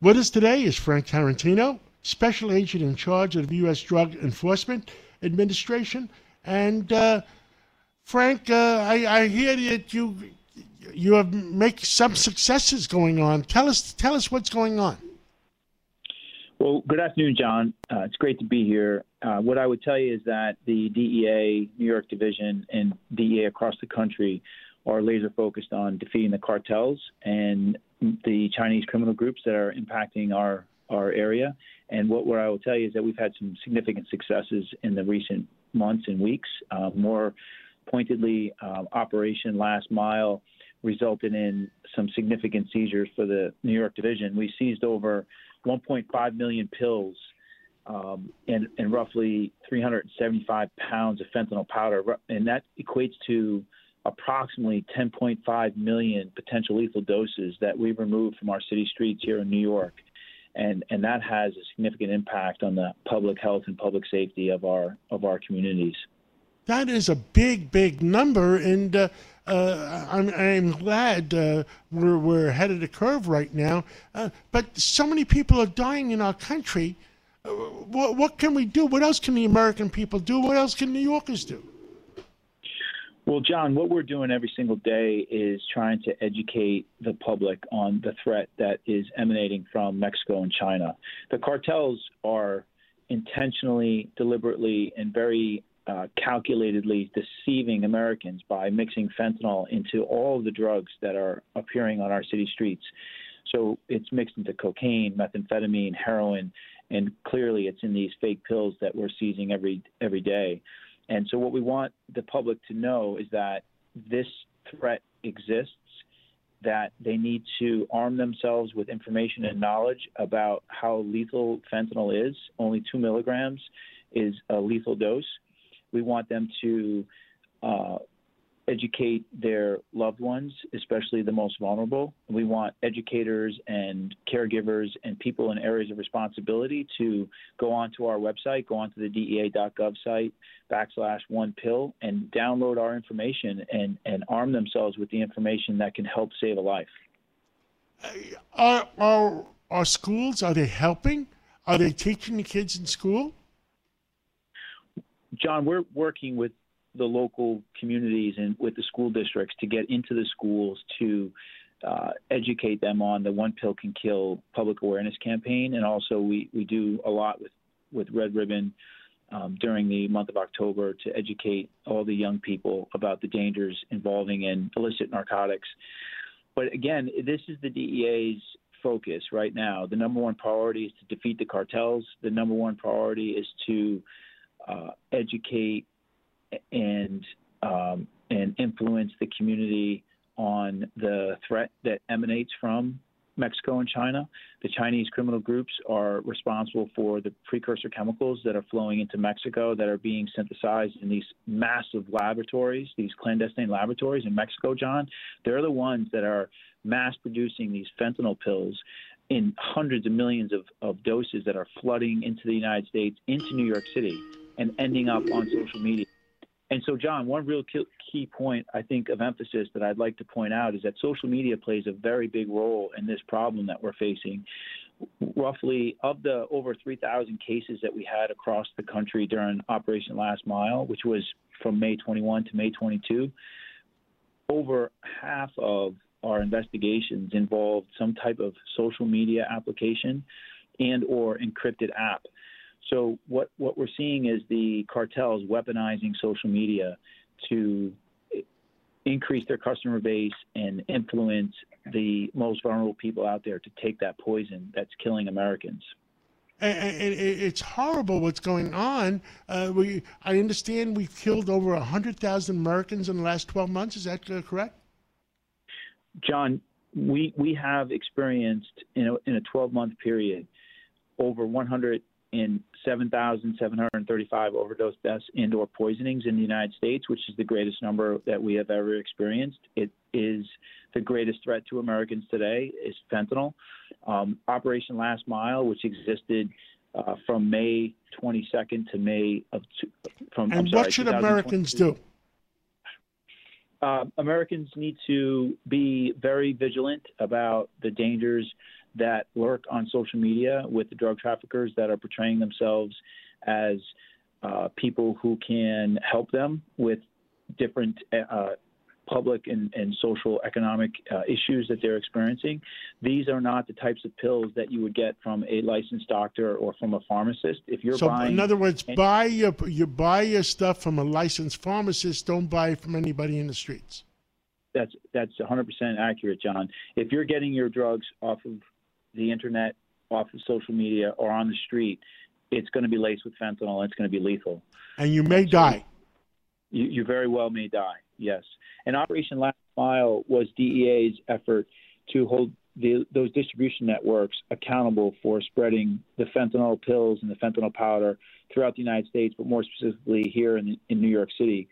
With us today is Frank Tarantino, Special Agent in charge of the U.S. Drug Enforcement Administration. And uh, Frank, uh, I, I hear that you you have make some successes going on. Tell us tell us what's going on. Well, good afternoon, John. Uh, it's great to be here. Uh, what I would tell you is that the DEA, New York Division, and DEA across the country are laser focused on defeating the cartels and the Chinese criminal groups that are impacting our our area. And what, what I will tell you is that we've had some significant successes in the recent months and weeks. Uh, more pointedly, uh, Operation Last Mile resulted in some significant seizures for the New York Division. We seized over 1.5 million pills um, and, and roughly 375 pounds of fentanyl powder, and that equates to approximately 10.5 million potential lethal doses that we've removed from our city streets here in New York. And, and that has a significant impact on the public health and public safety of our of our communities. That is a big, big number, and uh, uh, I'm, I'm, glad uh, we're, we're ahead of the curve right now. Uh, but so many people are dying in our country. Uh, what, what can we do? What else can the American people do? What else can New Yorkers do? Well, John, what we're doing every single day is trying to educate the public on the threat that is emanating from Mexico and China. The cartels are intentionally, deliberately, and very uh, calculatedly deceiving Americans by mixing fentanyl into all of the drugs that are appearing on our city streets. So it's mixed into cocaine, methamphetamine, heroin, and clearly it's in these fake pills that we're seizing every every day. And so, what we want the public to know is that this threat exists, that they need to arm themselves with information and knowledge about how lethal fentanyl is. Only two milligrams is a lethal dose. We want them to uh, educate their loved ones, especially the most vulnerable. We want educators and caregivers and people in areas of responsibility to go onto our website, go onto the DEA.gov site, backslash one pill, and download our information and, and arm themselves with the information that can help save a life. Uh, are, are, are schools, are they helping? Are they teaching the kids in school? John, we're working with the local communities and with the school districts to get into the schools to uh, educate them on the One Pill Can Kill public awareness campaign. And also, we, we do a lot with, with Red Ribbon um, during the month of October to educate all the young people about the dangers involving in illicit narcotics. But again, this is the DEA's focus right now. The number one priority is to defeat the cartels. The number one priority is to uh, educate and um, and influence the community on the threat that emanates from Mexico and China. The Chinese criminal groups are responsible for the precursor chemicals that are flowing into Mexico that are being synthesized in these massive laboratories, these clandestine laboratories in Mexico, John. They're the ones that are mass producing these fentanyl pills in hundreds of millions of, of doses that are flooding into the United States, into New York City, and ending up on social media. And so, John, one real key point I think of emphasis that I'd like to point out is that social media plays a very big role in this problem that we're facing. Roughly of the over 3,000 cases that we had across the country during Operation Last Mile, which was from May 21 to May 22, over half of our investigations involved some type of social media application and or encrypted app so what what we're seeing is the cartels weaponizing social media to increase their customer base and influence the most vulnerable people out there to take that poison that's killing Americans. And it's horrible what's going on. Uh, we, I understand we've killed over 100,000 Americans in the last 12 months. Is that uh, correct? John, we, we have experienced in a, in a 12 month period over 100 in 7,735 overdose deaths and or poisonings in the United States, which is the greatest number that we have ever experienced. It is the greatest threat to Americans today is fentanyl. Um, Operation Last Mile, which existed uh, from May 22nd to May of from. And sorry, what should Americans do? Uh, Americans need to be very vigilant about the dangers that lurk on social media with the drug traffickers that are portraying themselves as uh, people who can help them with different uh, public and, and social economic uh, issues that they're experiencing. These are not the types of pills that you would get from a licensed doctor or from a pharmacist. If you're so, buying, in other words, buy your you buy your stuff from a licensed pharmacist. Don't buy it from anybody in the streets. That's that's 100% accurate, John. If you're getting your drugs off of the internet, off of social media, or on the street, it's going to be laced with fentanyl. It's going to be lethal, and you may die. You, you very well may die. Yes. And Operation Last Mile was DEA's effort to hold the, those distribution networks accountable for spreading the fentanyl pills and the fentanyl powder throughout the United States, but more specifically here in, in New York City.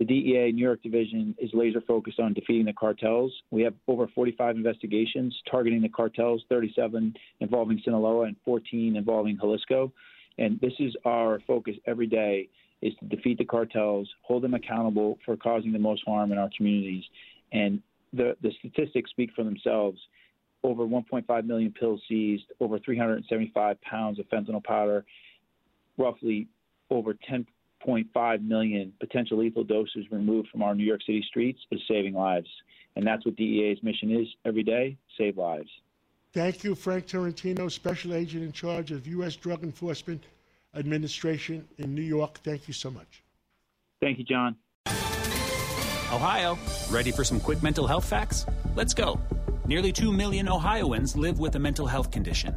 The DEA New York division is laser focused on defeating the cartels. We have over 45 investigations targeting the cartels, 37 involving Sinaloa and 14 involving Jalisco. And this is our focus every day is to defeat the cartels, hold them accountable for causing the most harm in our communities. And the, the statistics speak for themselves. Over 1.5 million pills seized, over 375 pounds of fentanyl powder, roughly over 10.5 million potential lethal doses removed from our New York City streets is saving lives. And that's what DEA's mission is every day save lives. Thank you, Frank Tarantino, Special Agent in charge of U.S. Drug Enforcement administration in New York. Thank you so much. Thank you, John. Ohio, ready for some quick mental health facts? Let's go. Nearly 2 million Ohioans live with a mental health condition.